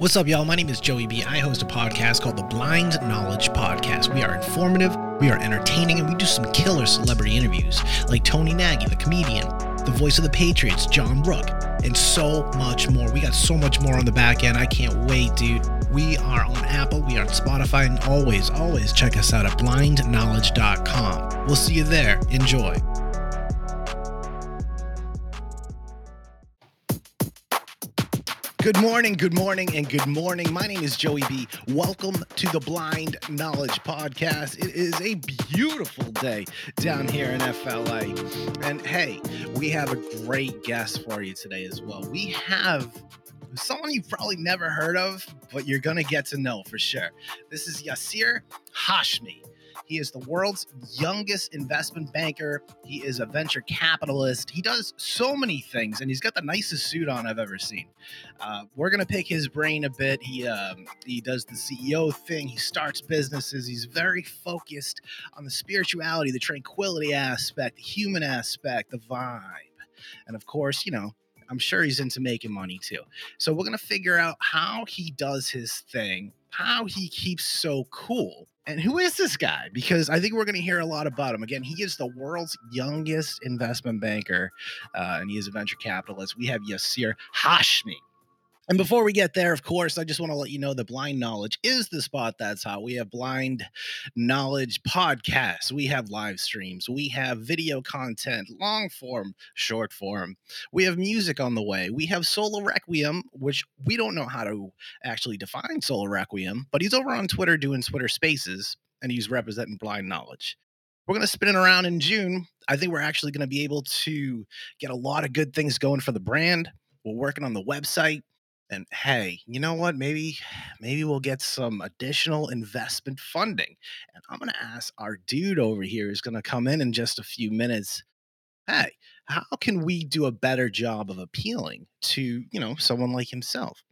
What's up, y'all? My name is Joey B. I host a podcast called the Blind Knowledge Podcast. We are informative, we are entertaining, and we do some killer celebrity interviews like Tony Nagy, the comedian, the voice of the Patriots, John Rook, and so much more. We got so much more on the back end. I can't wait, dude. We are on Apple, we are on Spotify, and always, always check us out at blindknowledge.com. We'll see you there. Enjoy. Good morning, good morning, and good morning. My name is Joey B. Welcome to the Blind Knowledge Podcast. It is a beautiful day down here in FLA. And hey, we have a great guest for you today as well. We have someone you've probably never heard of, but you're going to get to know for sure. This is Yasir Hashmi. He is the world's youngest investment banker. He is a venture capitalist. He does so many things, and he's got the nicest suit on I've ever seen. Uh, we're gonna pick his brain a bit. He um, he does the CEO thing. He starts businesses. He's very focused on the spirituality, the tranquility aspect, the human aspect, the vibe, and of course, you know, I'm sure he's into making money too. So we're gonna figure out how he does his thing, how he keeps so cool. And who is this guy? Because I think we're going to hear a lot about him. Again, he is the world's youngest investment banker, uh, and he is a venture capitalist. We have Yasir Hashmi. And before we get there, of course, I just want to let you know that Blind Knowledge is the spot that's hot. We have Blind Knowledge podcasts, we have live streams, we have video content, long form, short form. We have music on the way. We have Solar Requiem, which we don't know how to actually define Solar Requiem, but he's over on Twitter doing Twitter Spaces, and he's representing Blind Knowledge. We're going to spin it around in June. I think we're actually going to be able to get a lot of good things going for the brand. We're working on the website and hey you know what? Maybe maybe we'll get some additional investment funding. And i'm going to ask our dude over here who's going to come in in just a few minutes hey how can we do a better job of appealing to you know someone like himself?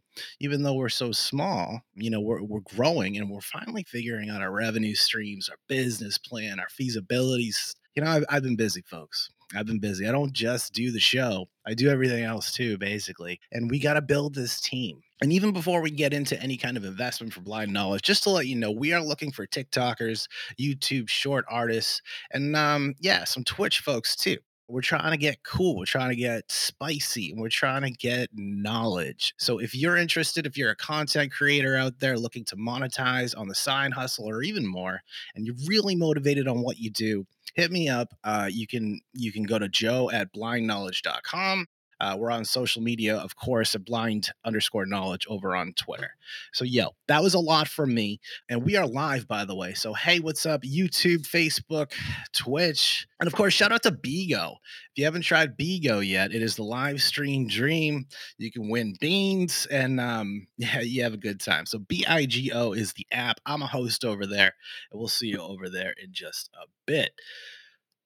Even though we're so small you know we're, we're growing and we're finally figuring out our revenue streams our business plan our feasibilities. You know I've, I've been busy folks. I've been busy. I don't just do the show, I do everything else too, basically. And we got to build this team. And even before we get into any kind of investment for blind knowledge, just to let you know, we are looking for TikTokers, YouTube short artists, and um, yeah, some Twitch folks too. We're trying to get cool. We're trying to get spicy and we're trying to get knowledge. So if you're interested, if you're a content creator out there looking to monetize on the side hustle or even more, and you're really motivated on what you do, hit me up. Uh, you can you can go to joe at blindknowledge.com uh, we're on social media, of course, at blind underscore knowledge over on Twitter. So, yo, that was a lot from me. And we are live, by the way. So, hey, what's up? YouTube, Facebook, Twitch. And of course, shout out to Bigo. If you haven't tried Bigo yet, it is the live stream dream. You can win beans and um, yeah, you have a good time. So, B I G O is the app. I'm a host over there, and we'll see you over there in just a bit.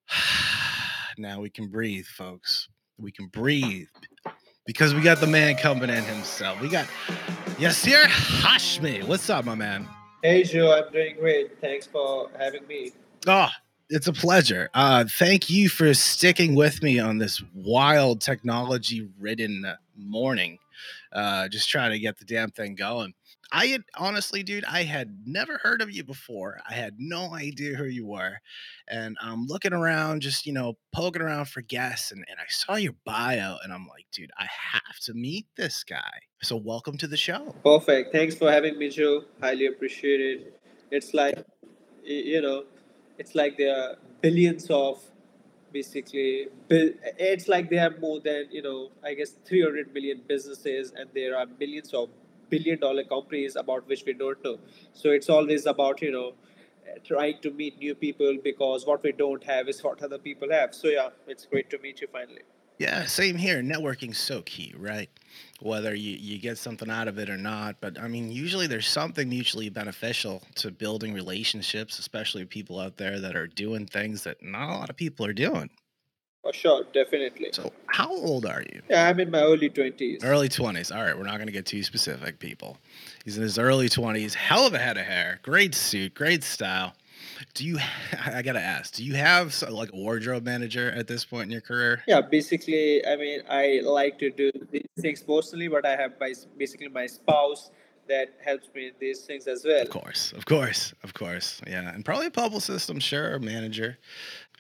now we can breathe, folks we can breathe because we got the man coming in himself. We got Yasir Hashmi. What's up, my man? Hey, Joe. I'm doing great. Thanks for having me. Oh, it's a pleasure. Uh, thank you for sticking with me on this wild technology ridden morning. Uh, just trying to get the damn thing going. I had honestly, dude, I had never heard of you before. I had no idea who you were. And I'm looking around, just, you know, poking around for guests. And, and I saw your bio and I'm like, dude, I have to meet this guy. So welcome to the show. Perfect. Thanks for having me, Joe. Highly appreciated. It's like, you know, it's like there are billions of basically it's like they have more than you know i guess 300 million businesses and there are millions of billion dollar companies about which we don't know. So it's always about, you know, trying to meet new people because what we don't have is what other people have. So yeah, it's great to meet you finally. Yeah, same here. Networking's so key, right? Whether you, you get something out of it or not. But I mean, usually there's something mutually beneficial to building relationships, especially people out there that are doing things that not a lot of people are doing. For sure, definitely. So, how old are you? Yeah, I'm in my early 20s. Early 20s. All right, we're not going to get too specific, people. He's in his early 20s. Hell of a head of hair. Great suit, great style. Do you, I got to ask, do you have like a wardrobe manager at this point in your career? Yeah, basically, I mean, I like to do these things personally, but I have my, basically my spouse that helps me in these things as well. Of course, of course, of course. Yeah, and probably a publicist, I'm sure, a manager.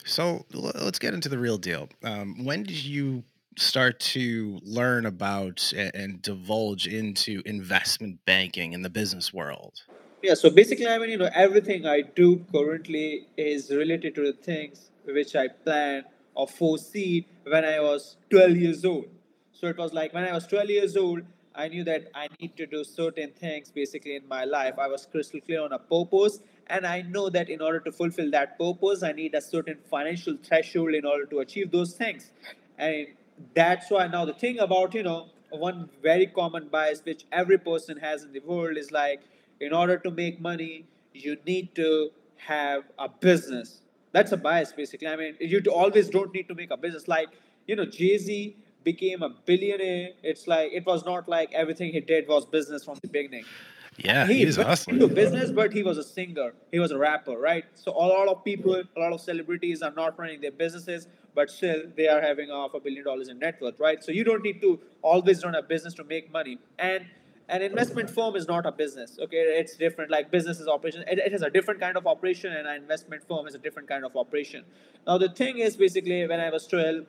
So let's get into the real deal. Um, when did you start to learn about a- and divulge into investment banking in the business world? Yeah, so basically, I mean, you know, everything I do currently is related to the things which I planned or foresee when I was 12 years old. So it was like when I was 12 years old, I knew that I need to do certain things basically in my life. I was crystal clear on a purpose, and I know that in order to fulfill that purpose, I need a certain financial threshold in order to achieve those things. And that's why now the thing about, you know, one very common bias which every person has in the world is like, in order to make money, you need to have a business. That's a bias, basically. I mean, you always don't need to make a business. Like, you know, Jay Z became a billionaire. It's like, it was not like everything he did was business from the beginning Yeah, he he was went into business, but he was a singer. He was a rapper, right? So a lot of people, a lot of celebrities are not running their businesses, but still they are having half a billion dollars in net worth, right? So you don't need to always run a business to make money. And an investment firm is not a business, okay? It's different. Like business is operation. It, it has a different kind of operation, and an investment firm is a different kind of operation. Now the thing is, basically, when I was twelve.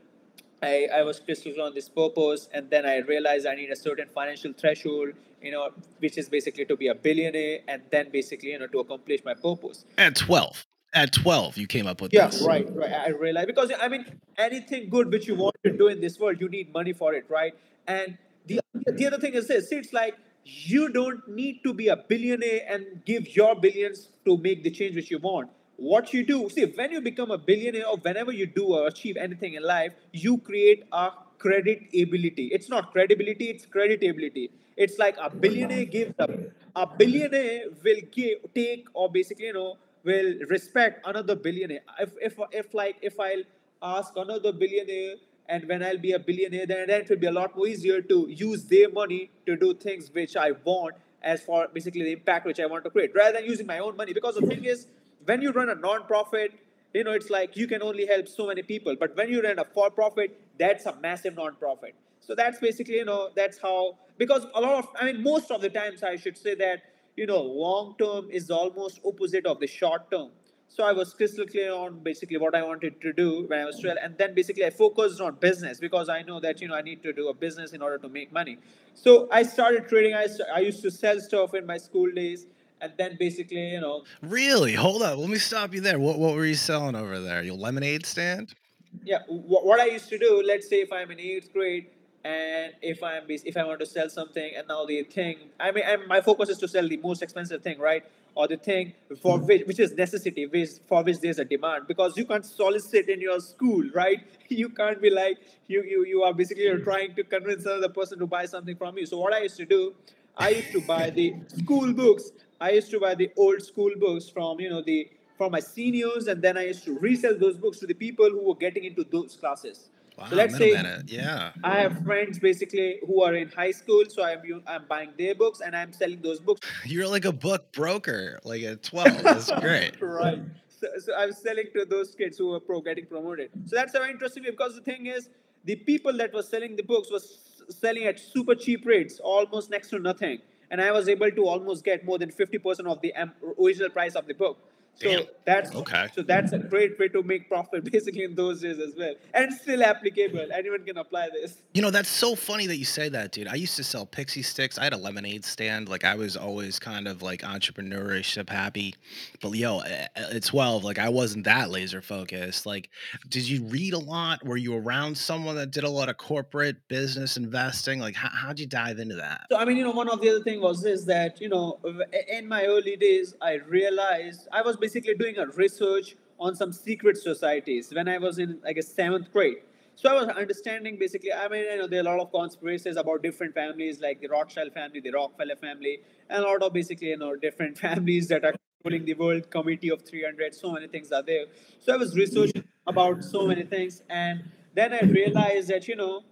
I, I was crystal on this purpose, and then I realized I need a certain financial threshold, you know, which is basically to be a billionaire, and then basically, you know, to accomplish my purpose. At 12. At 12, you came up with Yeah, this. right, right. I realized because I mean, anything good which you want to do in this world, you need money for it, right? And the the other thing is this: see, it's like you don't need to be a billionaire and give your billions to make the change which you want. What you do, see, when you become a billionaire or whenever you do or achieve anything in life, you create a credit ability. It's not credibility; it's creditability. It's like a billionaire gives up. A billionaire will give, take, or basically, you know, will respect another billionaire. If if if like if I'll ask another billionaire and when I'll be a billionaire, then, then it will be a lot more easier to use their money to do things which I want as for basically the impact which I want to create, rather than using my own money. Because the thing is, when you run a non-profit, you know, it's like you can only help so many people. But when you run a for-profit, that's a massive non-profit. So that's basically, you know, that's how because a lot of I mean most of the times I should say that, you know, long term is almost opposite of the short term. So I was crystal clear on basically what I wanted to do when I was 12. And then basically I focused on business because I know that, you know, I need to do a business in order to make money. So I started trading. I, I used to sell stuff in my school days. And then basically, you know, Really? Hold up. Let me stop you there. What, what were you selling over there? Your lemonade stand? yeah wh- what i used to do let's say if i'm in eighth grade and if i'm if i want to sell something and now the thing i mean i my focus is to sell the most expensive thing right or the thing for mm-hmm. which which is necessity which for which there's a demand because you can't solicit in your school right you can't be like you you, you are basically you're trying to convince another person to buy something from you so what i used to do i used to buy the school books i used to buy the old school books from you know the from my seniors and then i used to resell those books to the people who were getting into those classes Wow, so let's say. Yeah. I have friends basically who are in high school, so I'm I'm buying their books and I'm selling those books. You're like a book broker, like at 12. That's great. right. So, so I'm selling to those kids who are pro getting promoted. So that's very interesting because the thing is, the people that were selling the books was selling at super cheap rates, almost next to nothing, and I was able to almost get more than fifty percent of the um, original price of the book. So that's Okay. so that's a great way to make profit basically in those days as well, and it's still applicable. Anyone can apply this. You know, that's so funny that you say that, dude. I used to sell pixie sticks. I had a lemonade stand. Like, I was always kind of like entrepreneurship happy. But yo, at 12, like, I wasn't that laser focused. Like, did you read a lot? Were you around someone that did a lot of corporate business investing? Like, how, how'd you dive into that? So I mean, you know, one of the other thing was this that you know, in my early days, I realized I was basically doing a research on some secret societies when I was in, I guess, seventh grade. So I was understanding basically. I mean, you know, there are a lot of conspiracies about different families, like the Rothschild family, the Rockefeller family, and a lot of basically, you know, different families that are controlling the world. Committee of 300. So many things are there. So I was researching about so many things, and then I realized that you know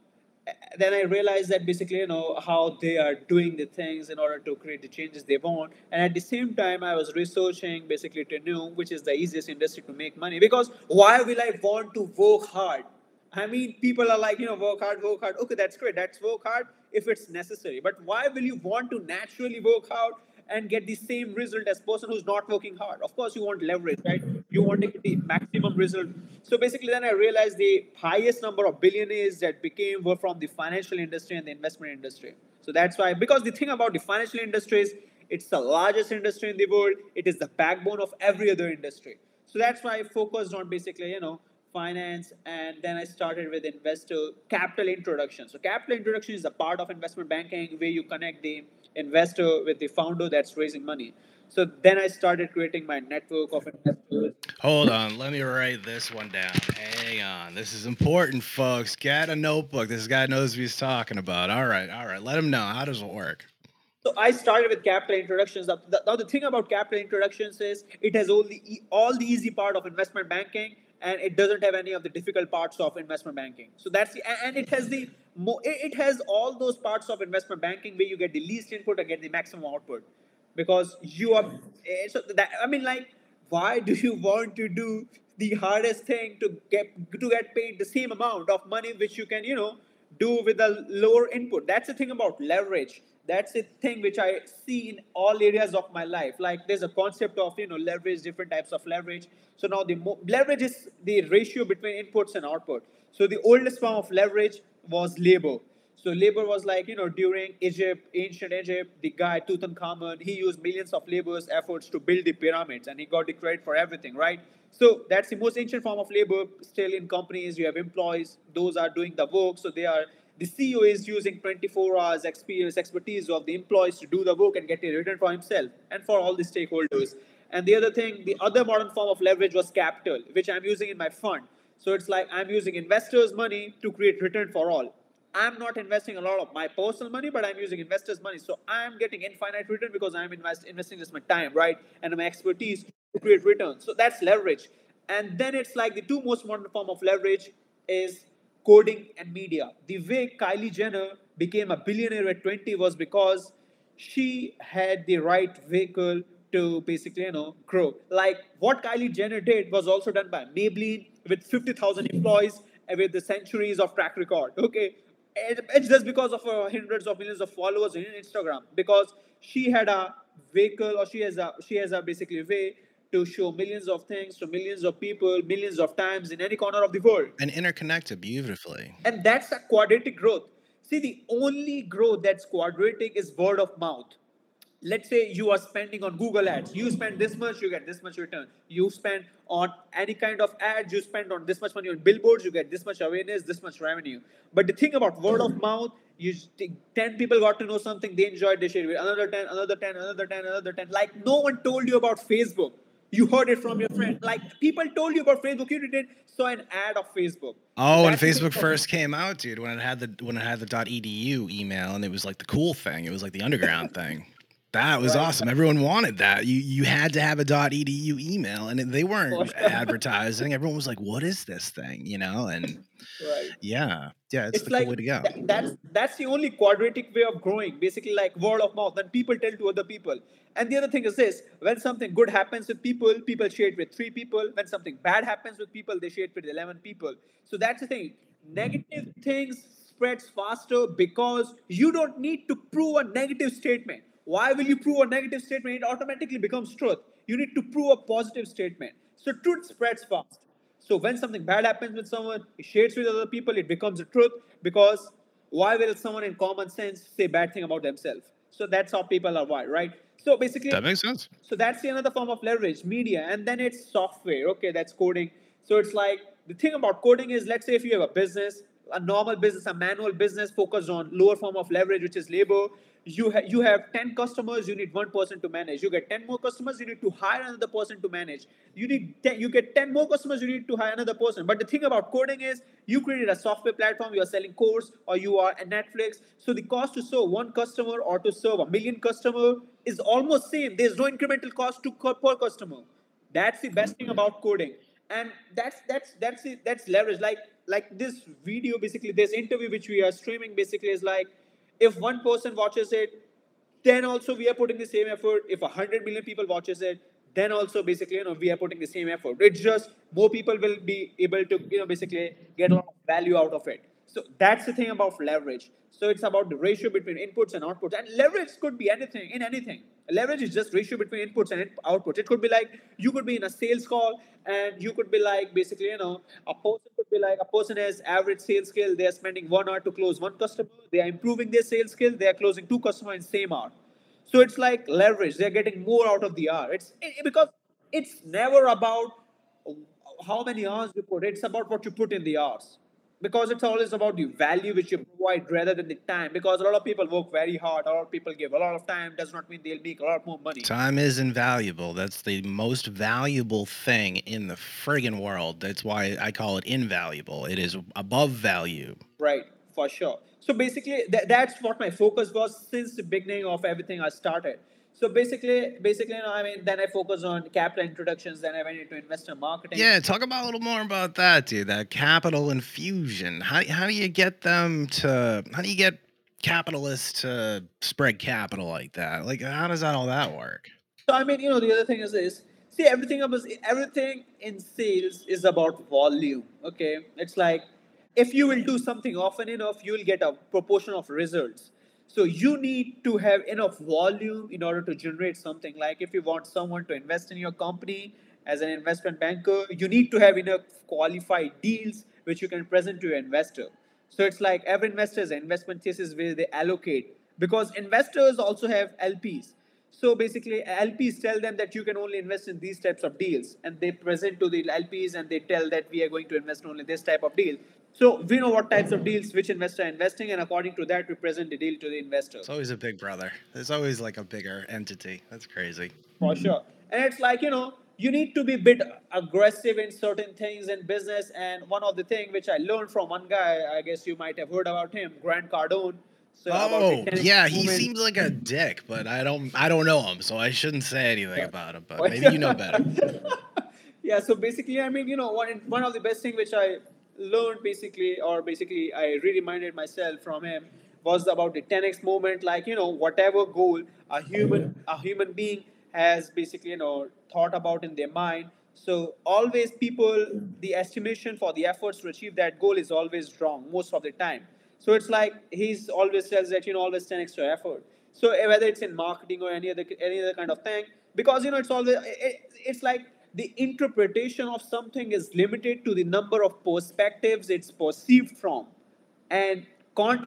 then I realized that basically, you know, how they are doing the things in order to create the changes they want. And at the same time, I was researching basically to know which is the easiest industry to make money. Because why will I want to work hard? I mean, people are like, you know, work hard, work hard. Okay, that's great. That's work hard. if it's necessary. But why will you want to naturally work hard and get the same result as person who's not working hard? Of course, you want leverage, right? You want to get the maximum result. So basically, then I realized the highest number of billionaires that became were from the financial industry and the investment industry. So that's why, because the thing about the financial industry is it's the largest industry in the world. It is the backbone of every other industry. So that's why I focused on basically, you know, finance and then I started with investor capital introduction. So capital introduction is a part of investment banking where you connect the investor with the founder that's raising money. So then I started creating my network of investors. Hold on, let me write this one down. Hang on, this is important, folks. Get a notebook. This guy knows what he's talking about. All right, all right. Let him know. How does it work? So I started with capital introductions. Now the thing about capital introductions is it has all the all the easy part of investment banking, and it doesn't have any of the difficult parts of investment banking. So that's the and it has the it has all those parts of investment banking where you get the least input and get the maximum output because you are eh, so that i mean like why do you want to do the hardest thing to get to get paid the same amount of money which you can you know do with a lower input? That's the thing about leverage. That's the thing which i see in all areas of my life. Like there's a concept of you know leverage different types of leverage. So now the mo- leverage is the ratio between inputs and output. So the oldest form of leverage was labor so labor was like, you know, during Egypt, ancient Egypt, the guy Tutankhamun, he used millions of labor's efforts to build the pyramids and he got the credit for everything, right? So that's the most ancient form of labor. Still in companies, you have employees, those are doing the work. So they are the CEO is using 24 hours experience, expertise of the employees to do the work and get a return for himself and for all the stakeholders. And the other thing, the other modern form of leverage was capital, which I'm using in my fund. So it's like I'm using investors' money to create return for all. I'm not investing a lot of my personal money, but I'm using investors' money. So I'm getting infinite return because I'm invest, investing just my time, right? And my expertise to create returns. So that's leverage. And then it's like the two most modern form of leverage is coding and media. The way Kylie Jenner became a billionaire at 20 was because she had the right vehicle to basically, you know, grow. Like what Kylie Jenner did was also done by Maybelline with 50,000 employees with the centuries of track record. Okay, it's just because of her hundreds of millions of followers in Instagram because she had a vehicle or she has a she has a basically way to show millions of things to millions of people millions of times in any corner of the world. And interconnected beautifully. And that's a quadratic growth. See the only growth that's quadratic is word of mouth let's say you are spending on Google ads. You spend this much, you get this much return. You spend on any kind of ads, you spend on this much money on billboards, you get this much awareness, this much revenue. But the thing about word of mouth, you 10 people got to know something, they enjoyed, they shared it. Another 10, another 10, another 10, another 10. Like no one told you about Facebook. You heard it from your friend. Like people told you about Facebook, you didn't saw an ad of Facebook. Oh, when Facebook first came out, dude, when it had the when it had the .edu email and it was like the cool thing. It was like the underground thing. That was right. awesome. Everyone wanted that. You you had to have a .edu email, and they weren't advertising. Everyone was like, "What is this thing?" You know, and right. yeah, yeah, it's, it's the like, cool way to go. that's that's the only quadratic way of growing. Basically, like word of mouth. Then people tell to other people. And the other thing is this: when something good happens with people, people share it with three people. When something bad happens with people, they share it with eleven people. So that's the thing. Negative things spreads faster because you don't need to prove a negative statement why will you prove a negative statement? It automatically becomes truth. You need to prove a positive statement. So truth spreads fast. So when something bad happens with someone, it shares with other people, it becomes a truth because why will someone in common sense say bad thing about themselves? So that's how people are wired, right? So basically, that makes sense. So that's the another form of leverage, media, and then it's software. Okay, that's coding. So it's like the thing about coding is, let's say if you have a business, a normal business, a manual business focused on lower form of leverage, which is labor, you, ha- you have 10 customers you need one person to manage. You get 10 more customers you need to hire another person to manage. You need 10, you get 10 more customers you need to hire another person. But the thing about coding is you created a software platform you are selling course or you are a netflix. So the cost to serve one customer or to serve a million customer is almost same. There's no incremental cost to per customer. That's the best thing about coding. And that's that's that's it that's leverage. Like like this video basically this interview which we are streaming basically is like if one person watches it then also we are putting the same effort. If 100 million people watches it then also basically you know we are putting the same effort. It's just more people will be able to you know basically get a lot of value out of it So that's the thing about leverage. So it's about the ratio between inputs and outputs. And leverage could be anything in anything. Leverage is just ratio between inputs and outputs. It could be like you could be in a sales call and you could be like basically, you know, a person could be like a person has average sales skill. They are spending one hour to close one customer. They are improving their sales skill. They are closing two customers in same hour. So it's like leverage. They're getting more out of the hour. It's it, because it's never about how many hours you put. It's about what you put in the hours because it's always about the value which you provide rather than the time. Because a lot of people work very hard a lot of people give. A lot of time does not mean they'll make a lot more money. Time is invaluable. That's the most valuable thing in the friggin world. That's why i call it invaluable. It is above value. Right for sure. So basically th- that's what my focus was since the beginning of everything i started so basically, basically, you know, I mean, then I focus on capital introductions. Then I went into investor marketing. Yeah, talk about a little more about that, dude. That capital infusion. How how do you get them to? How do you get capitalists to spread capital like that? Like, how does that all that work? So I mean, you know, the other thing is this. See, everything about everything in sales is about volume. Okay, it's like if you will do something often enough, you will get a proportion of results. So you need to have enough volume in order to generate something. Like if you want someone to invest in your company as an investment banker, you need to have enough qualified deals which you can present to your investor. So it's like every investor's investment thesis where they allocate because investors also have LPs. So basically, LPs tell them that you can only invest in these types of deals, and they present to the LPs and they tell that we are going to invest only this type of deal. So we know what types of deals which investor are investing, and according to that, we present the deal to the investor. It's always a big brother. There's always like a bigger entity. That's crazy. For mm-hmm. sure. And it's like, you know, you need to be a bit aggressive in certain things in business. And one of the things which I learned from one guy, I guess you might have heard about him, Grant Cardone. So oh yeah, he seems like a dick, but I don't I don't know him, so I shouldn't say anything about him. But maybe you know better. yeah. So basically, I mean, you know, one one of the best thing which I learned basically, or basically I re-reminded myself from him was about the 10x moment. Like you know, whatever goal a human a human being has basically you know thought about in their mind. So always people the estimation for the efforts to achieve that goal is always wrong most of the time. So it's like he's always says that you know always 10 extra effort. So whether it's in marketing or any other any other kind of thing, because you know it's always it, it's like the interpretation of something is limited to the number of perspectives it's perceived from. And con-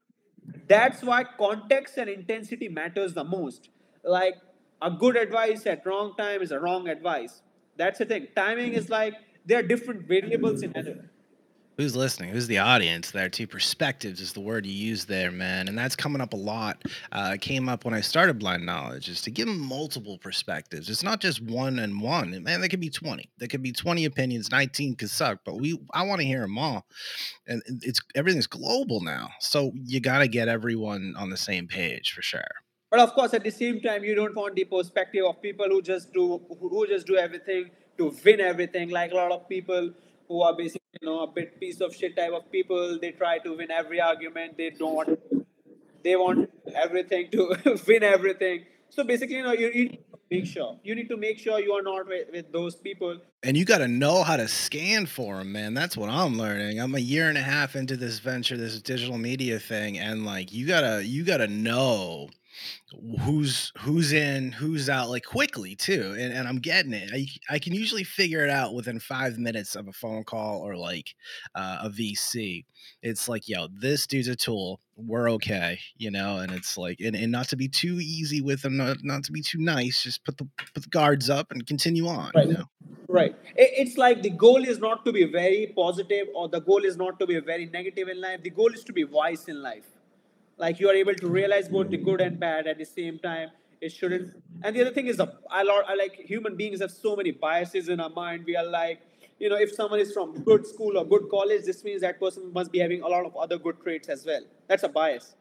that's why context and intensity matters the most. Like a good advice at wrong time is a wrong advice. That's the thing. Timing is like there are different variables in it who's listening? Who's the audience? There too perspectives is the word you use there man and that's coming up a lot. Uh, came up when i started blind knowledge is to give them multiple perspectives. It's not just one and one. Man there could be 20 there could be 20 opinions. 19 could suck but we i want to hear them all. And it's everything's global now so you got to get everyone on the same page for sure. But of course at the same time you don't want the perspective of people who just do who just do everything to win everything like a lot of people who are basically you know a bit piece of shit type of people. They try to win every argument. They don't want. They want everything to win everything. So basically, you know, you, you make sure you need to make sure you are not with, with those people. And you got to know how to scan for them, man. That's what I'm learning. I'm a year and a half into this venture, this digital media thing, and like you gotta you gotta know who's who's in who's out like quickly too and, and i'm getting it. I, I can usually figure it out within five minutes of a phone call or like uh, a vc it's like yo this dude's a tool. We're okay you know and it's like and, and not to be too easy with them not, not to be too nice just put the put the guards up and continue on right. you know? right. It's like the goal is not to be very positive or the goal is not to be very negative in life. The goal is to be wise in life like you are able to realize both the good and bad at the same time. It shouldn't and the other thing is I like human beings have so many biases in our mind. We are like you know if someone is from good school or good college this means that person must be having a lot of other good traits as well. That's a bias.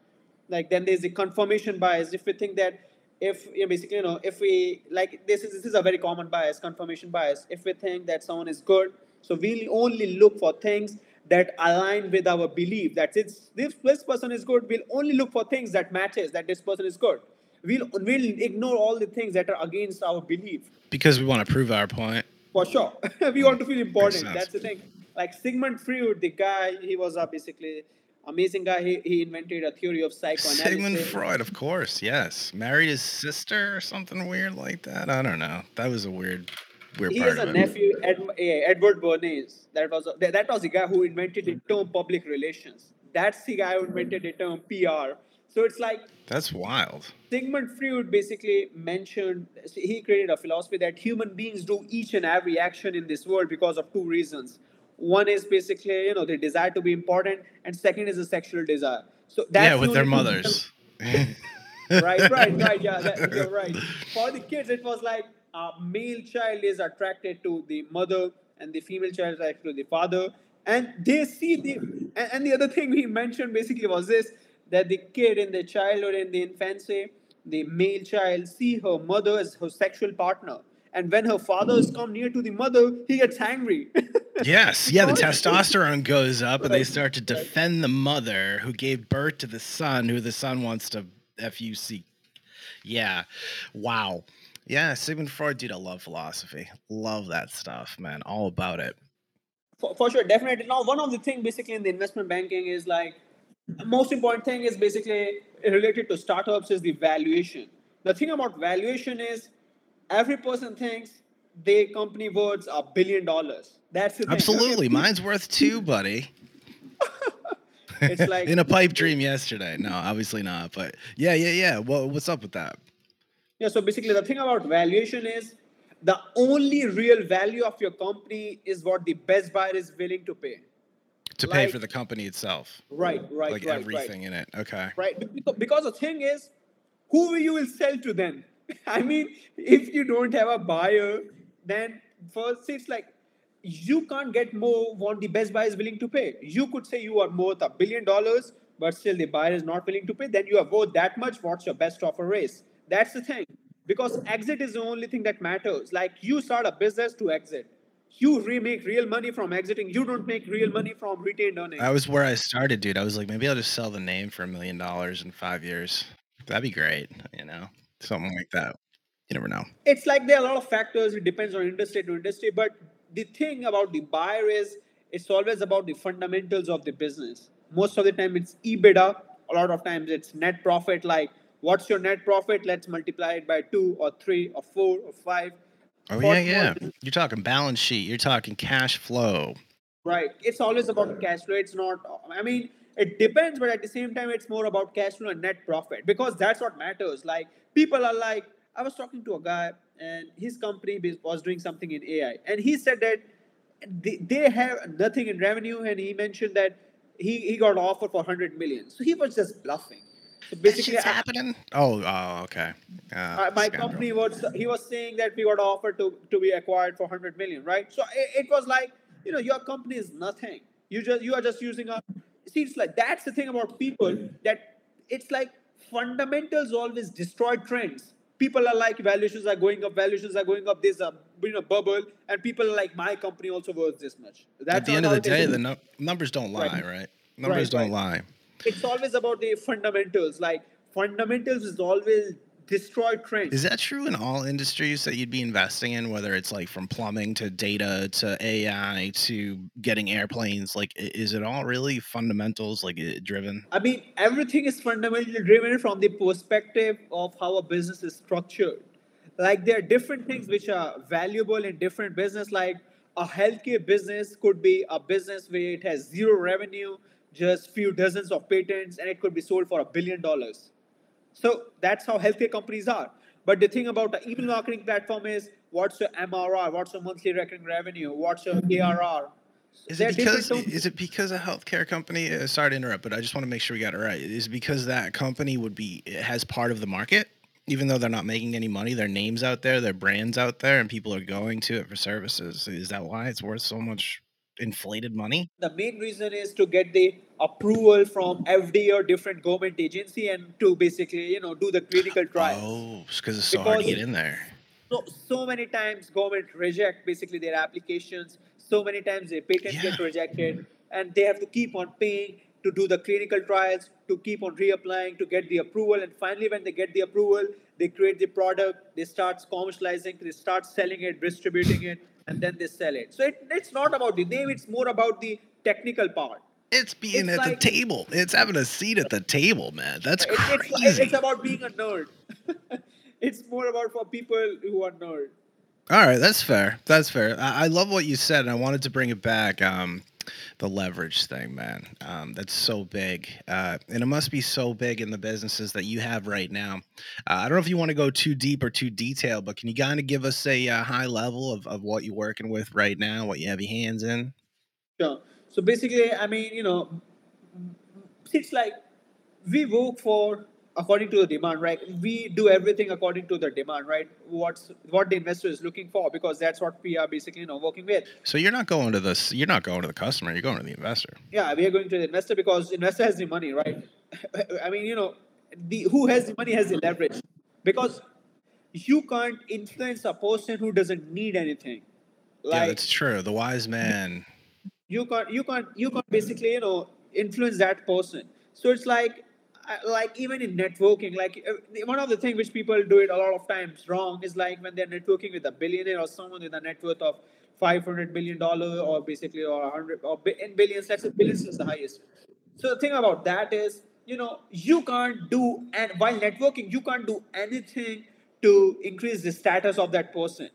Like then there's the confirmation bias. If we think that if you know, basically you know if we like this is this is a very common bias confirmation bias. If we think that someone is good so we'll only look for things that align with our belief that this, this person is good we'll only look for things that matches that this person is good we'll, we'll ignore all the things that are against our belief because we want to prove our point for sure we want to feel important that's the thing like sigmund freud the guy he was uh, basically amazing guy. He, he invented a theory of psychoanalysis. Sigmund Freud, of course, yes. Married his sister or something weird like that. I don't know. That was a weird, weird He has a nephew, Ed, Edward Bernays. That was that that was the guy who invented the term public relations. That's the guy who invented the term PR. So it's like That's wild. Sigmund Freud basically mentioned he created a philosophy that human beings do each and every action in this world because of two reasons. One is basically you know the desire to be important, and second is a sexual desire. So that's yeah, with their mothers. right, right, right. Yeah, that, you're right. For the kids, it was like a male child is attracted to the mother, and the female child is attracted to the father, and they see the. And, and the other thing we mentioned basically was this: that the kid in the childhood, in the infancy, the male child see her mother as her sexual partner, and when her fathers come near to the mother, he gets angry. Yes, yeah, the testosterone goes up and they start to defend the mother who gave birth to the son who the son wants to FUC. Yeah. Wow. Yeah, Sigmund Freud, dude, I love philosophy. Love that stuff, man. All about it. for, for sure definitely now one of the thing basically in the investment banking is like the most important thing is basically related to startups is the valuation the thing about valuation is every person thinks their company worth a billion dollars that's the thing Absolutely. Mine's worth two, buddy. It's like- in a pipe dream yesterday. No, obviously not. But yeah, yeah, yeah. Well, what's up with that? Yeah so basically the thing about valuation is the only real value of your company is what the best buyer is willing to pay To pay for the company itself. right right like right everything in it. Okay. right? Because, the thing is, who will you will sell to then? I mean, if you don't have a buyer, then first it's like you can't get more what the best buyer is willing to pay. You could say you are worth a billion dollars, but still the buyer is not willing to pay. Then you are worth that much. What's your best offer raise? That's the thing. Because exit is the only thing that matters. Like you start a business to exit. You re- make real money from exiting. You don't make real money from retained earnings. That was where I started, dude. I was like, maybe I'll just sell the name for a million dollars in five years. That'd be great, you know, something like that. You never know. it's like there are a lot of factors. It depends on industry to industry. But the thing about the buyer is it's always about the fundamentals of the business. Most of the time it's EBITDA. A lot of times it's net profit. Like what's your net profit? Let's multiply it by two or three or four or five. Oh yeah, yeah. You're talking balance sheet. You're talking cash flow. Right. It's always about cash flow. It's not, I mean, it depends, but at the same time, it's more about cash flow and net profit because that's what matters. Like, people are like, I was talking to a guy and his company was doing something in AI, and he said that they, they have nothing in revenue, and he mentioned that he, he got an offer for 100 million. So he was just bluffing. Basically, I- happening. Oh, oh, okay. Uh, uh, my scandal. company was he was saying that we got offered to to be acquired for 100 million right so it, it was like you know your company is nothing you just you are just using a see it's like that's the thing about people that it's like fundamentals always destroy trends people are like valuations are going up valuations are going up there's a you know bubble and people are like my company also worth this much that's At the end of the day, the nu- numbers don't lie, Right. right? Numbers Right, don't lie. It's always about the fundamentals like fundamentals is always destroy trends Is that true in all industries that you'd be investing in, whether it's like from plumbing to data to AI to getting airplanes? Like, is it all really fundamentals, like driven? I mean, everything is fundamentally driven from the perspective of how a business is structured. Like there are different things which are valuable in different business. Like a healthcare business could be a business where it has zero revenue, just few dozens of patents, and it could be sold for a billion dollars. So that's how healthcare companies are. But the thing about the email marketing platform is what's your MRR, what's your monthly recurring revenue, what's your ARR. Is it because is it because a healthcare company? Uh, sorry to interrupt, but I just want to make sure we got it right. Is it because that company would be it has part of the market, even though they're not making any money. Their names out there, their brands out there, and people are going to it for services. Is that why it's worth so much inflated money? the main reason is to get the approval from FDA or different government agency and to basically you know do the clinical trials. Oh, because it's so hard to get in there. So so many times government reject basically their applications. So many times their patents get rejected, and they have to keep on paying to do the clinical trials, to keep on reapplying to get the approval. And finally, when they get the approval, they create the product, they start commercializing, they start selling it, distributing it, and then they sell it. So it, it's not about the name; it's more about the technical part. It's being It's at like- the table. It's having a seat at the table, man. That's It- it's, crazy. it's about being a nerd. it's more about for people who are nerd. All right, that's fair. That's fair. I, I love what you said, and I wanted to bring it back. Um, the leverage thing, man. Um, that's so big, uh, and it must be so big in the businesses that you have right now. Uh, I don't know if you want to go too deep or too detailed, but can you kind of give us a uh, high level of, of what you're working with right now, what you have your hands in? Sure. So basically, I mean, you know, it's like we work for according to the demand, right? We do everything according to the demand, right? What's what the investor is looking for because that's what we are basically, you know, working with. So you're not going to this. You're not going to the customer. You're going to the investor. Yeah, we are going to the investor because investor has the money, right? I mean, you know, the who has the money has the leverage because you can't influence a person who doesn't need anything. yeah, that's true. The wise man. You can't you can't you can't basically you know influence that person. So it's like like even in networking like uh, one of the things which people do it a lot of times wrong is like when they're networking with a billionaire or someone with a net worth of 500 billion dollar or basically or 100 or in billions let's say billions is the highest. So the thing about that is you know you can't do and while networking you can't do anything to increase the status of that person.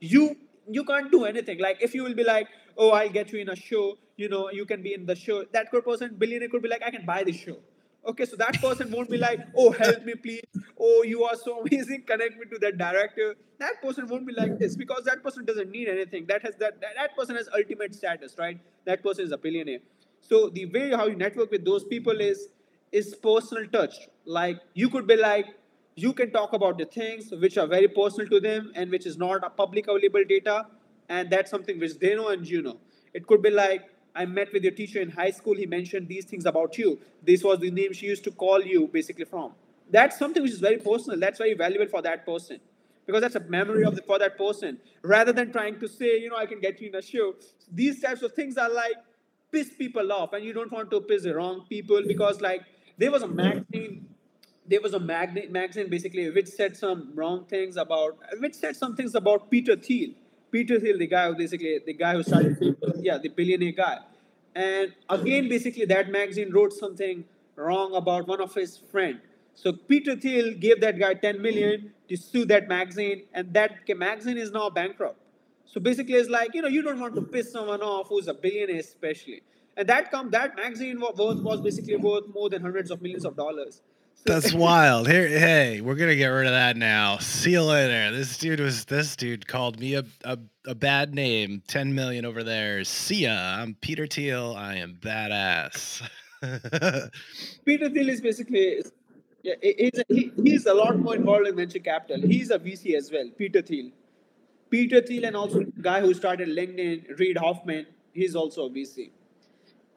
You you can't do anything. Like if you will be like, oh, I'll get you in a show, you know, you can be in the show. That person, billionaire, could be like, I can buy the show. Okay, so that person won't be like, oh, help me, please. Oh, you are so amazing. Connect me to that director. That person won't be like this because that person doesn't need anything. That has that, that person has ultimate status, right? That person is a billionaire. So the way how you network with those people is is personal touch. Like you could be like, you can talk about the things which are very personal to them and which is not a public available data and that's something which they know and you know it could be like i met with your teacher in high school he mentioned these things about you. This was the name she used to call you basically from. That's something which is very personal. That's very valuable for that person. Because that's a memory of the, for that person. Rather than trying to say you know i can get you in a show these types of things are like piss people off. And you don't want to piss the wrong people because like there was a magazine there was a magazine, basically which said some wrong things about which said some things about Peter Thiel. Peter Thiel, the guy who basically the guy who started Facebook, yeah, the billionaire guy. And again, basically that magazine wrote something wrong about one of his friend. So Peter Thiel gave that guy 10 million to sue that magazine, and that magazine is now bankrupt. So basically, it's like you know you don't want to piss someone off who's a billionaire, especially. And that come that magazine was, was basically worth more than hundreds of millions of dollars. That's wild. Here, hey, we're gonna get rid of that now. See you later. This dude was. This dude called me a a, a bad name. Ten million over there. See ya. I'm Peter Thiel. I am badass. Peter Thiel is basically yeah, he's a, he, he's a lot more involved in venture capital. He's a VC as well, Peter Thiel. Peter Thiel and also the guy who started LinkedIn, Reid Hoffman, he's also a VC.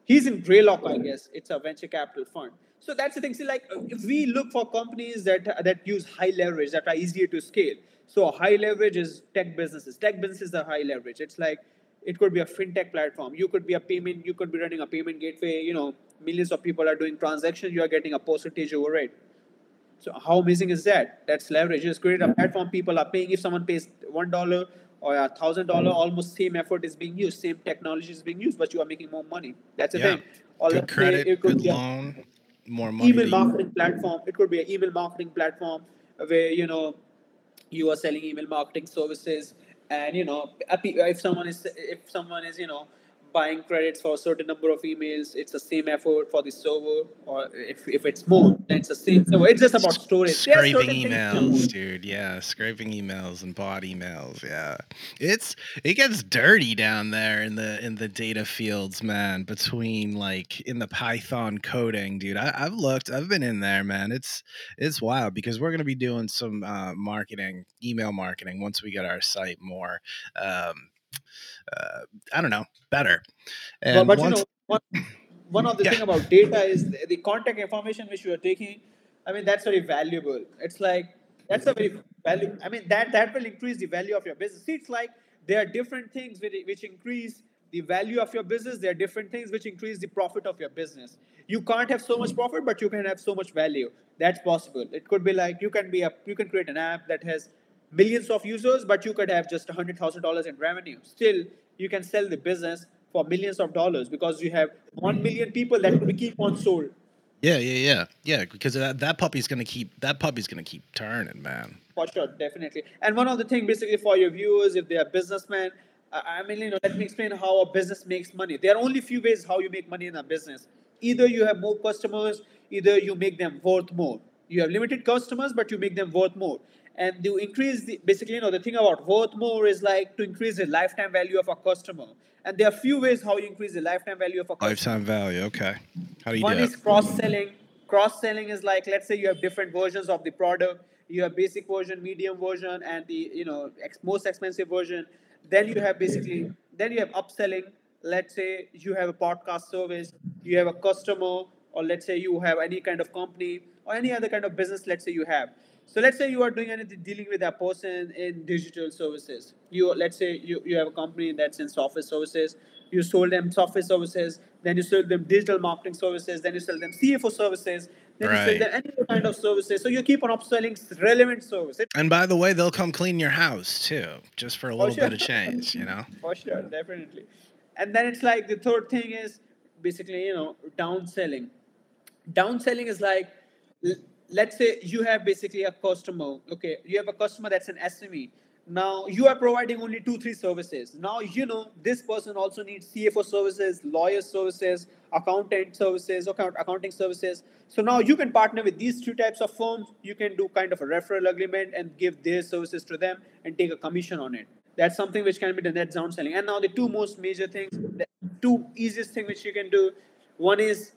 He's in Greylock, I guess. It's a venture capital fund. So that's the thing. See, like if we look for companies that that use high leverage, that are easier to scale. So high leverage is tech businesses. Tech businesses are high leverage. It's like it could be a fintech platform. You could be a payment. You could be running a payment gateway. You know, millions of people are doing transactions. You are getting a percentage over it. So how amazing is that? That's leverage. You Just create a platform. People are paying. If someone pays one dollar or a thousand dollar, mm-hmm. almost same effort is being used, same technology is being used, but you are making more money. That's the Yeah. thing. Or good credit. Good a loan. More money. email marketing platform. It could be an email marketing platform where you know you are selling email marketing services, and you know if someone is if someone is you know buying credits for a certain number of emails, it's the same effort for the server, or if, if it's more, then it's the same. So it's just about storage. Scraping emails, dude. Yeah, scraping emails and bot emails. Yeah, it's it gets dirty down there in the in the data fields, man. Between like in the Python coding, dude. I, I've looked. I've been in there, man. It's it's wild because we're gonna be doing some uh, marketing, email marketing once we get our site more. Um, uh, I don't know, better. But, And but you once, know, one, one of the Yeah. thing about data is the, the contact information which you are taking. I mean, that's very valuable. It's like that's a very value. I mean, that that will increase the value of your business. See, it's like there are different things which, which increase the value of your business. There are different things which increase the profit of your business. You can't have so much profit, but you can have so much value. That's possible. It could be like you can be a you can create an app that has millions of users, but you could have just hundred thousand dollars in revenue. Still, you can sell the business for millions of dollars because you have one mm. million people that will keep on sold. Yeah, yeah, yeah, yeah. Because that that puppy's gonna keep that puppy's gonna keep turning, man. For sure, definitely. And one of the things, basically, for your viewers, if they are businessmen, I mean, you know, let me explain how a business makes money. There are only few ways how you make money in a business. Either you have more customers, either you make them worth more. You have limited customers, but you make them worth more. And to increase the basically, you know, the thing about worth more is like to increase the lifetime value of a customer. And there are few ways how you increase the lifetime value of a customer. Lifetime value, okay. How do you One do is cross selling. Cross selling is like let's say you have different versions of the product. You have basic version, medium version, and the you know ex- most expensive version. Then you have basically then you have upselling. Let's say you have a podcast service, you have a customer, or let's say you have any kind of company or any other kind of business. Let's say you have. So let's say you are doing anything dealing with a person in digital services. You let's say you, you have a company that's in software services. You sold them software services, then you sold them digital marketing services, then you sell them CFO services, then you sell them any kind of services. So you keep on upselling relevant services. And by the way, they'll come clean your house too, just for a little sure. bit of change, you know. For sure, definitely. And then it's like the third thing is basically, you know, downselling. Downselling is like, let's say you have basically a customer. Okay, you have a customer that's an SME. Now you are providing only two, three services. Now you know this person also needs CFO services, lawyer services, accountant services, account accounting services. So now you can partner with these two types of firms. You can do kind of a referral agreement and give their services to them and take a commission on it. That's something which can be done. That's downselling. And now the two most major things, the two easiest thing which you can do, one is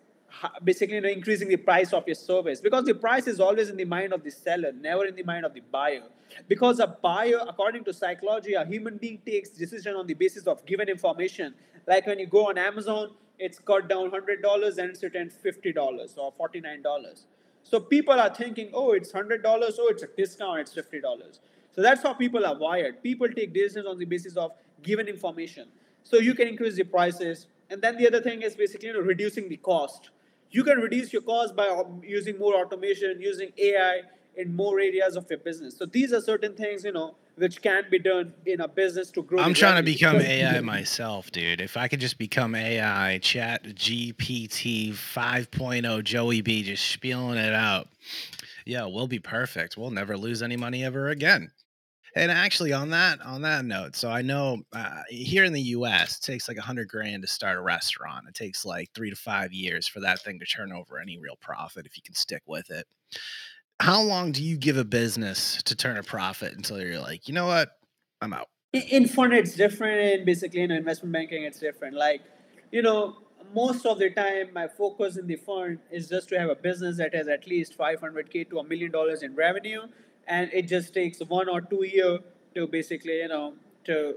basically you know, increasing the price of your service because the price is always in the mind of the seller, never in the mind of the buyer. Because a buyer, according to psychology, a human being takes decision on the basis of given information. Like when you go on Amazon, it's cut down hundred dollars and it's written fifty dollars or forty nine dollars. So people are thinking, oh, it's hundred dollars, oh, it's a discount, it's fifty dollars. So that's how people are wired. People take decisions on the basis of given information. So you can increase the prices, and then the other thing is basically you know, reducing the cost. You can reduce your cost by um, using more automation, using AI in more areas of your business. So these are certain things you know which can be done in a business to grow. I'm trying to become AI myself, dude. If I could just become AI, Chat GPT 5.0 Joey B, just spieling it out. Yeah, we'll be perfect. We'll never lose any money ever again. And actually, on that on that note, so I know uh, here in the U.S. it takes like a hundred grand to start a restaurant. It takes like three to five years for that thing to turn over any real profit if you can stick with it. How long do you give a business to turn a profit until you're like, you know what, I'm out? in fund it's different basically in investment banking it's different like you know most of the time my focus in the fund is just to have a business that has at least 500k to a million dollars in revenue and it just takes one or two year to basically you know to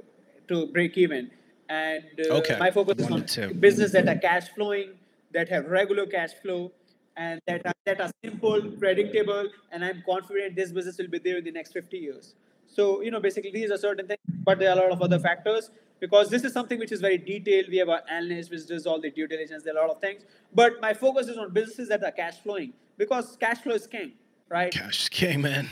to break even and uh, Okay, my focus is on business that are cash flowing that have regular cash flow and that are, that are simple predictable and i'm confident this business will be there in the next 50 years so, you know, basically these are certain things, but there are a lot of other factors because this is something which is very detailed. We have an analyst which does all the due diligence, there are a lot of things. But my focus is on businesses that are cash flowing because cash flow is king, right? Cash is king, man.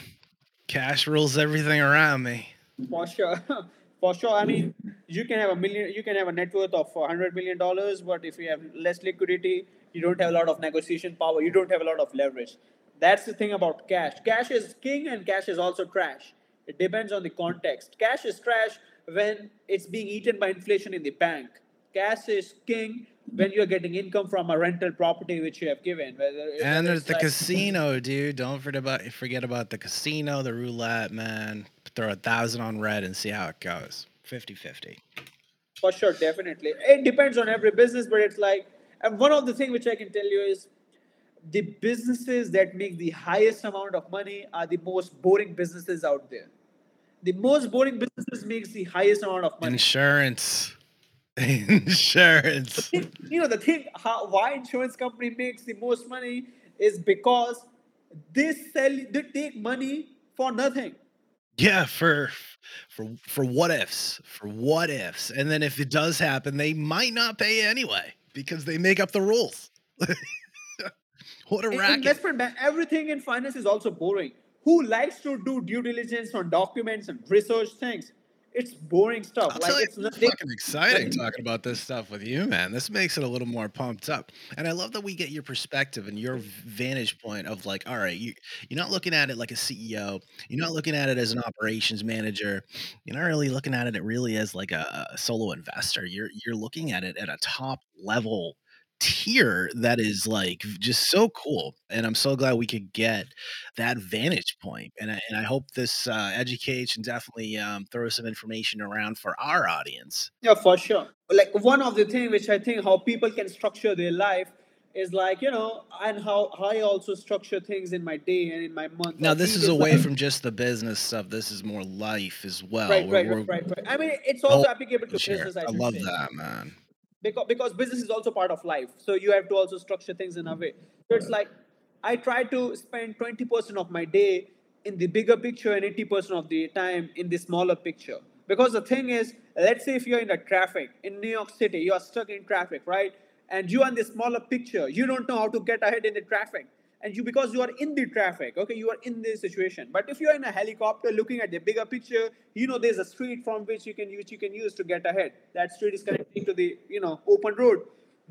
Cash rules everything around me. For sure. For sure. I mean, you can have a million, you can have a net worth of $100 million, but if you have less liquidity, you don't have a lot of negotiation power, you don't have a lot of leverage. That's the thing about cash. Cash is king and cash is also trash. It depends on the context. Cash is trash when it's being eaten by inflation in the bank. Cash is king when you're getting income from a rental property which you have given. Whether, And there's the like- casino, dude. Don't forget about forget about the casino, the roulette, man. Throw a thousand on red and see how it goes. 50-50. For sure, definitely. It depends on every business, but it's like, and one of the things which I can tell you is the businesses that make the highest amount of money are the most boring businesses out there. The most boring businesses makes the highest amount of money. Insurance. Insurance. you know the thing how why insurance company makes the most money is because they sell they take money for nothing. Yeah, for for for what ifs. For what ifs. And then if it does happen, they might not pay anyway because they make up the rules. what a In- racket. investment bank, everything in finance is also boring. Who likes to do due diligence on documents and research things? It's boring stuff. I'll Like tell you, it's nothing. fucking exciting talking about this stuff with you, man. This makes it a little more pumped up. And I love that we get your perspective and your vantage point of like, all right, you you're not looking at it like a CEO. You're not looking at it as an operations manager. You're not really looking at it It really as like a, a solo investor. You're you're looking at it at a top level tier that is like just so cool. And I'm so glad we could get that vantage point. And I, and I hope this uh, educates and definitely um, throws some information around for our audience. Yeah, for sure. Like one of the things which I think how people can structure their life is like you know, and how, how I also structure things in my day and in my month. Now, this is away like from just the business stuff. This is more life as well. right, right, right, right, right. I mean, it's whole also applicable to business. I I love say. that, man. Because because business is also part of life. So you have to also structure things in a way. So it's like i try to spend 20% of my day in the bigger picture and 80% of the time in the smaller picture. Because the thing is let's say if you're in the traffic in new york city you are stuck in traffic right? And you are in the smaller picture you don't know how to get ahead in the traffic and you because you are in the traffic okay you are in this situation. But if you're in a helicopter looking at the bigger picture you know there's a street from which you can use you can use to get ahead. That street is connecting to the you know open road.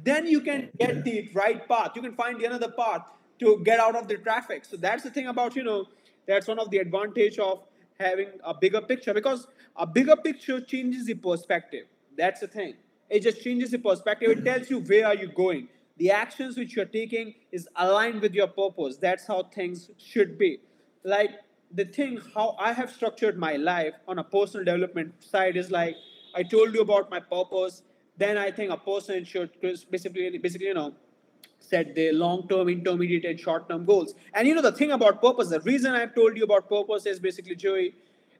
Then you can get the right path. You can find the another path to get out of the traffic. So that's the thing about you know that's one of the advantage of having a bigger picture because a bigger picture changes the perspective. That's the thing. It just changes the perspective. It tells you where are you going the actions which you're taking is aligned with your purpose that's how things should be like the thing how i have structured my life on a personal development side is like i told you about my purpose then i think a person should basically basically you know set the long term, intermediate, and short term goals. And you know, the thing about purpose, the reason I've told you about purpose is basically, Joey,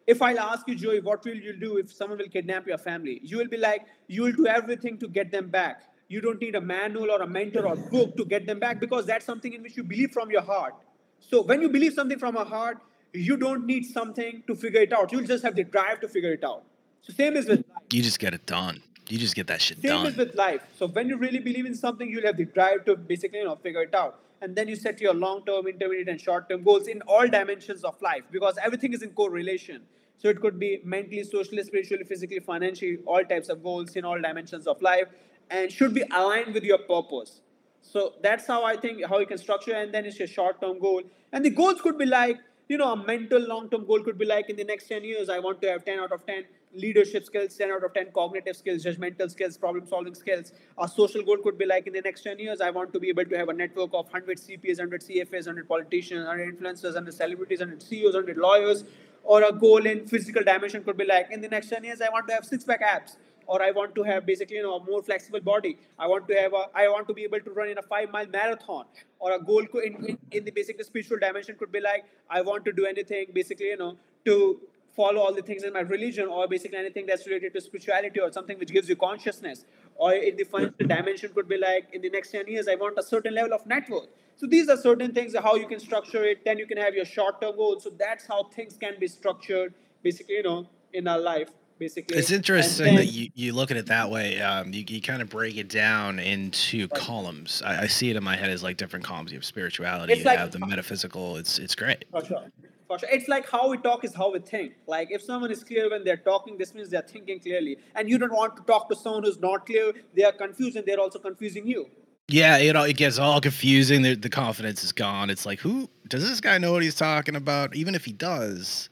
if I'll ask you, Joey, what will you do if someone will kidnap your family? You will be like, you will do everything to get them back. You don't need a manual or a mentor or book to get them back because that's something in which you believe from your heart. So when you believe something from a heart, you don't need something to figure it out. You'll just have the drive to figure it out. So same is with life. You just get it done. You just get that shit done. Same is with life. So when you really believe in something, you'll have the drive to basically, you know, figure it out. And then you set your long-term, intermediate, and short-term goals in all dimensions of life because everything is in correlation. So it could be mentally, socially, spiritually, physically, financially, all types of goals in all dimensions of life, and should be aligned with your purpose. So that's how I think how you can structure, and then it's your short-term goal. And the goals could be like, you know, a mental long-term goal could be like in the next 10 years, I want to have 10 out of 10 leadership skills, 10 out of 10 cognitive skills, judgmental skills, problem-solving skills. A social goal could be like in the next 10 years, I want to be able to have a network of 100 CPAs, 100 CFAs, 100 politicians, 100 influencers, 100 celebrities, 100 CEOs, 100 lawyers. Or a goal in physical dimension could be like in the next 10 years, I want to have six-pack abs or I want to have basically you know a more flexible body. I want to have a I want to be able to run in a five mile marathon. Or a goal in, in, in the basically spiritual dimension could be like I want to do anything basically you know to follow all the things in my religion or basically anything that's related to spirituality or something which gives you consciousness. Or in the financial dimension could be like in the next 10 years I want a certain level of net worth. So these are certain things how you can structure it. Then you can have your short-term goals. So that's how things can be structured basically you know in our life basically. It's interesting that you, you look at it that way. Um, you, you kind of break it down into right. columns. I, I see it in my head as like different columns. You have spirituality, it's you like have the metaphysical. It's it's great. For sure. For sure. It's like how we talk is how we think. Like if someone is clear when they're talking, this means they're thinking clearly. And you don't want to talk to someone who's not clear. They are confused and they're also confusing you. Yeah, you know, it gets all confusing. The, the confidence is gone. It's like, who does this guy know what he's talking about? Even if he does,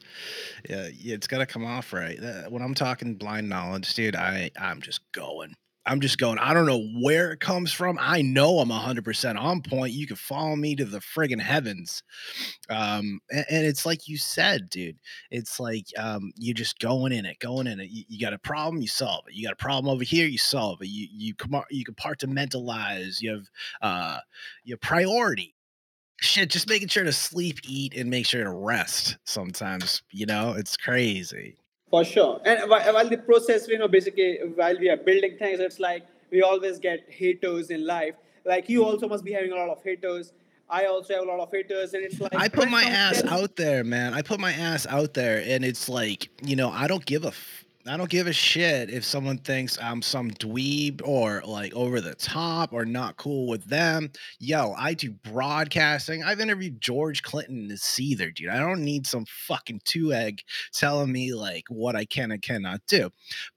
yeah, it's got to come off right. When I'm talking blind knowledge, dude, I I'm just going. I'm just going. I don't know where it comes from. I know I'm 100% on point. You can follow me to the friggin' heavens. Um, and, and it's like you said, dude. It's like um, you're just going in it, going in it. You, you got a problem, you solve it. You got a problem over here, you solve it. You you come you compartmentalize. You have uh, your priority. Shit, just making sure to sleep, eat, and make sure to rest. Sometimes, you know, it's crazy. For sure. And while the process, you know, basically while we are building things, it's like we always get haters in life. Like you also must be having a lot of haters. I also have a lot of haters. And it's like I put my ass out there, man. I put my ass out there, and it's like, you know, I don't give a f- I don't give a shit if someone thinks I'm some dweeb or like over the top or not cool with them. Yo, I do broadcasting. I've interviewed George Clinton and Seether, dude. I don't need some fucking two egg telling me like what I can and cannot do.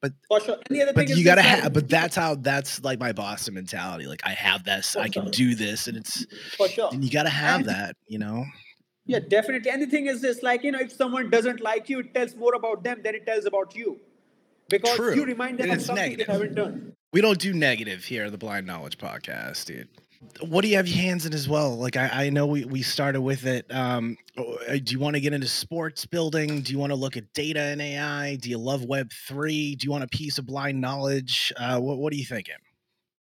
But sure. But you gotta have but that's how that's like my Boston mentality. Like I have this, I can do this, and it's for sure. and you gotta have And that, you know. yeah, definitely. And the thing is this, like, you know, if someone doesn't like you, it tells more about them than it tells about you. Because True. you remind them And of something negative. they haven't done. We don't do negative here the Blind Knowledge Podcast, dude. What do you have your hands in as well? Like I, I know we, we started with it. Um, oh, uh, do you want to get into sports building? Do you want to look at data and AI? Do you love Web three? Do you want a piece of blind knowledge? Uh, what what are you thinking?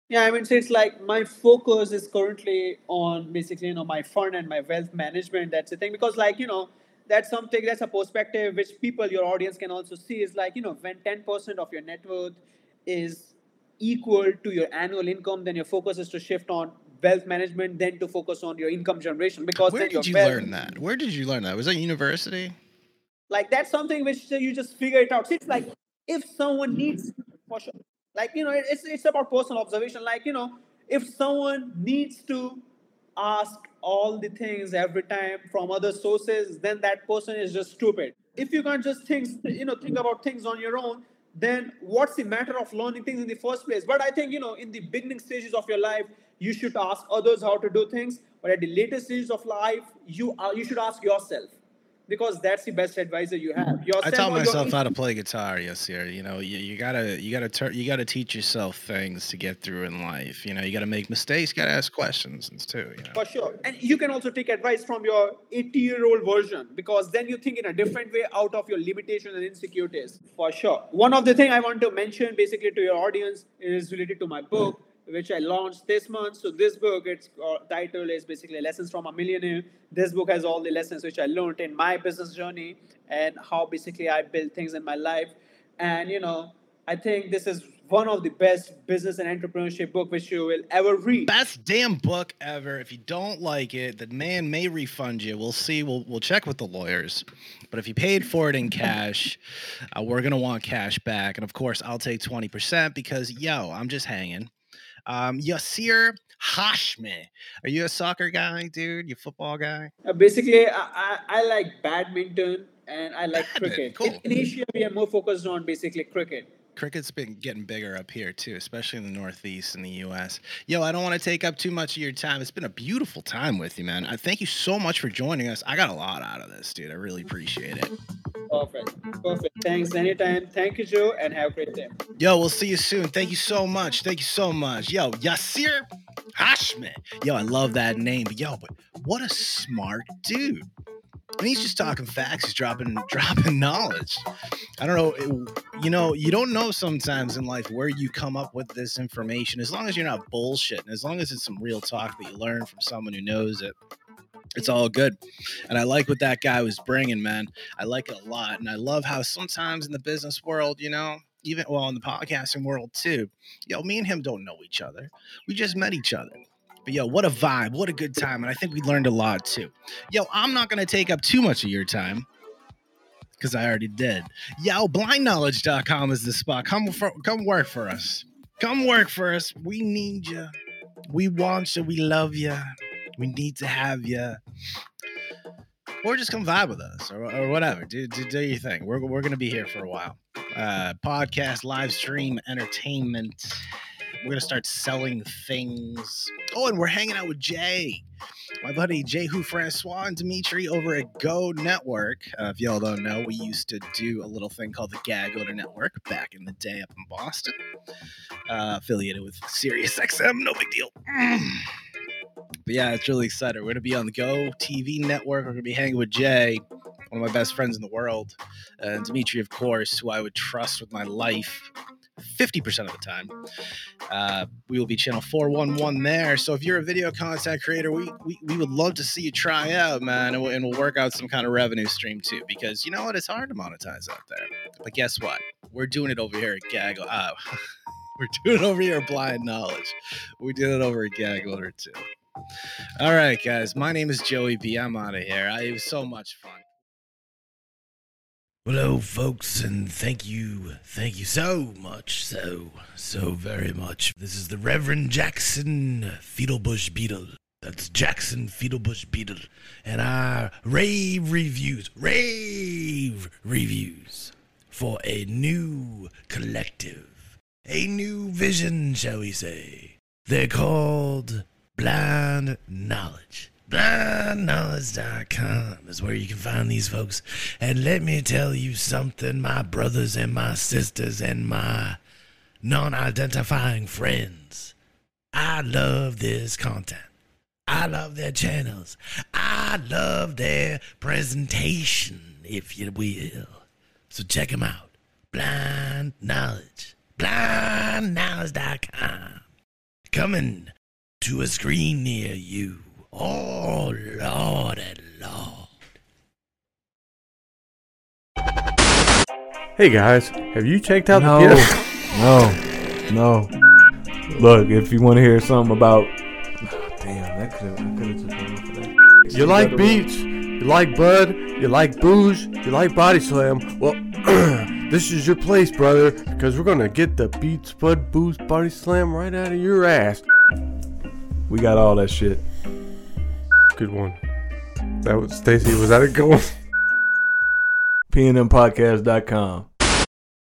Yeah, I mean, so it's like my focus is currently on basically, you know, my fund and my wealth management. That's the thing. Because, like, you know, that's something, that's a perspective which people, your audience can also see is like, you know, when 10% of your net worth is equal to your annual income, then your focus is to shift on wealth management, then to focus on your income generation. Because Where did you wealth, learn that? Where did you learn that? Was that university? like that's something which you just figure it out. See, It's like if someone needs for sure, like you know, it's it's about personal observation. Like you know, if someone needs to ask all the things every time from other sources, then that person is just stupid. If you can't just think, you know, think about things on your own, then what's the matter of learning things in the first place? But I think you know, in the beginning stages of your life, you should ask others how to do things. But at the later stages of life, you are you should ask yourself because that's the best advisor you have. I Yourself taught or oh, your myself how to play guitar yes year. You know, you, you gotta you gotta tur- you gotta teach yourself things to get through in life. You know, you gotta make mistakes, you gotta ask questions too. You know. For sure. And you can also take advice from your 80 year old version because then you think in a different way out of your limitations and insecurities. For sure. One of the things I want to mention basically to your audience is related to my book, which I launched this month. So, this book, its uh, title is basically Lessons from a Millionaire. This book has all the lessons which I learned in my business journey and how basically I build things in my life. And, you know, I think this is one of the best business and entrepreneurship book which you will ever read. Best damn book ever. If you don't like it, the man may refund you. We'll see. We'll we'll check with the lawyers. But if you paid for it in cash, uh, we're gonna want cash back. And of course, I'll take twenty percent because yo, I'm just hanging. Um, Yasir Hashmi. Are you a soccer guy, dude? You football guy? Uh, basically, I, I, I like badminton and I like Badminton, cricket. cool. In, in Asia, we are more focused on basically cricket. Cricket's been getting bigger up here too, especially in the Northeast in the U.S. Yo, I don't want to take up too much of your time. It's been a beautiful time with you, man. I thank you so much for joining us. I got a lot out of this, dude. I really appreciate it. Perfect. Perfect. Thanks anytime. Thank you, Joe, and have a great day. Yo, we'll see you soon. Thank you so much. Thank you so much. Yo, Yasir Hashmi. Yo, I love that name. But yo, but what a smart dude. And he's just talking facts. He's dropping dropping knowledge. I don't know. it- you know, you don't know sometimes in life where you come up with this information. As long as you're not bullshitting, as long as it's some real talk that you learn from someone who knows it, it's all good. And I like what that guy was bringing, man. I like it a lot. And I love how sometimes in the business world, you know, even well in the podcasting world too, yo, me and him don't know each other. We just met each other. But yo, what a vibe, what a good time. And I think we learned a lot too. Yo, I'm not gonna take up too much of your time. Because I already did. Yo, blindknowledge.com is the spot. Come for, come work for us. Come work for us. We need you. We want you. We love you. We need to have you. Or just come vibe with us or, or whatever. Do, do, do your thing. We're, we're going to be here for a while. Uh, podcast, live stream, entertainment. We're going to start selling things. Oh, and we're hanging out with Jay, my buddy Jehu Francois and Dimitri over at Go Network. Uh, if y'all don't know, we used to do a little thing called the Gag Order Network back in the day up in Boston, uh, affiliated with SiriusXM. No big deal. But yeah, it's really exciting. We're gonna be on the Go TV network. We're gonna be hanging with Jay, one of my best friends in the world, and Dimitri, of course, who I would trust with my life. 50% of the time. Uh, we will be channel 411 there. So if you're a video content creator, we, we, we would love to see you try out, man, and we'll, and we'll work out some kind of revenue stream too. Because you know what? It's hard to monetize out there. But guess what? We're doing it over here at Gag. Uh, we're doing it over here at Blind Knowledge. We did it over at Gag Order too. All right, guys. My name is Joey B. I'm out of here. I, it was so much fun. Hello, folks, and thank you, thank you so much, so, so very much. This is the Reverend Jackson Fiddlebush Beetle. That's Jackson Fiddlebush Beetle, and our rave reviews, rave reviews for a new collective, a new vision, shall we say. They're called Blind Knowledge. BlindKnowledge.com is where you can find these folks. And let me tell you something, my brothers and my sisters and my non identifying friends. I love this content. I love their channels. I love their presentation, if you will. So check them out. Blind Knowledge. BlindKnowledge.com. Coming to a screen near you. Oh, Lord and Lord. Hey guys, have you checked out No, the no, no. Look, if you want to hear something about Damn, that could have, I could have just went for that. You like beats, you like bud, you like booze, you like body slam. Well, this is your place, brother, because we're gonna get the beats, bud, booze, body slam right out of your ass. we got all that shit. Good one. That was Stacy. Was that a good one? PNMPodcast.com.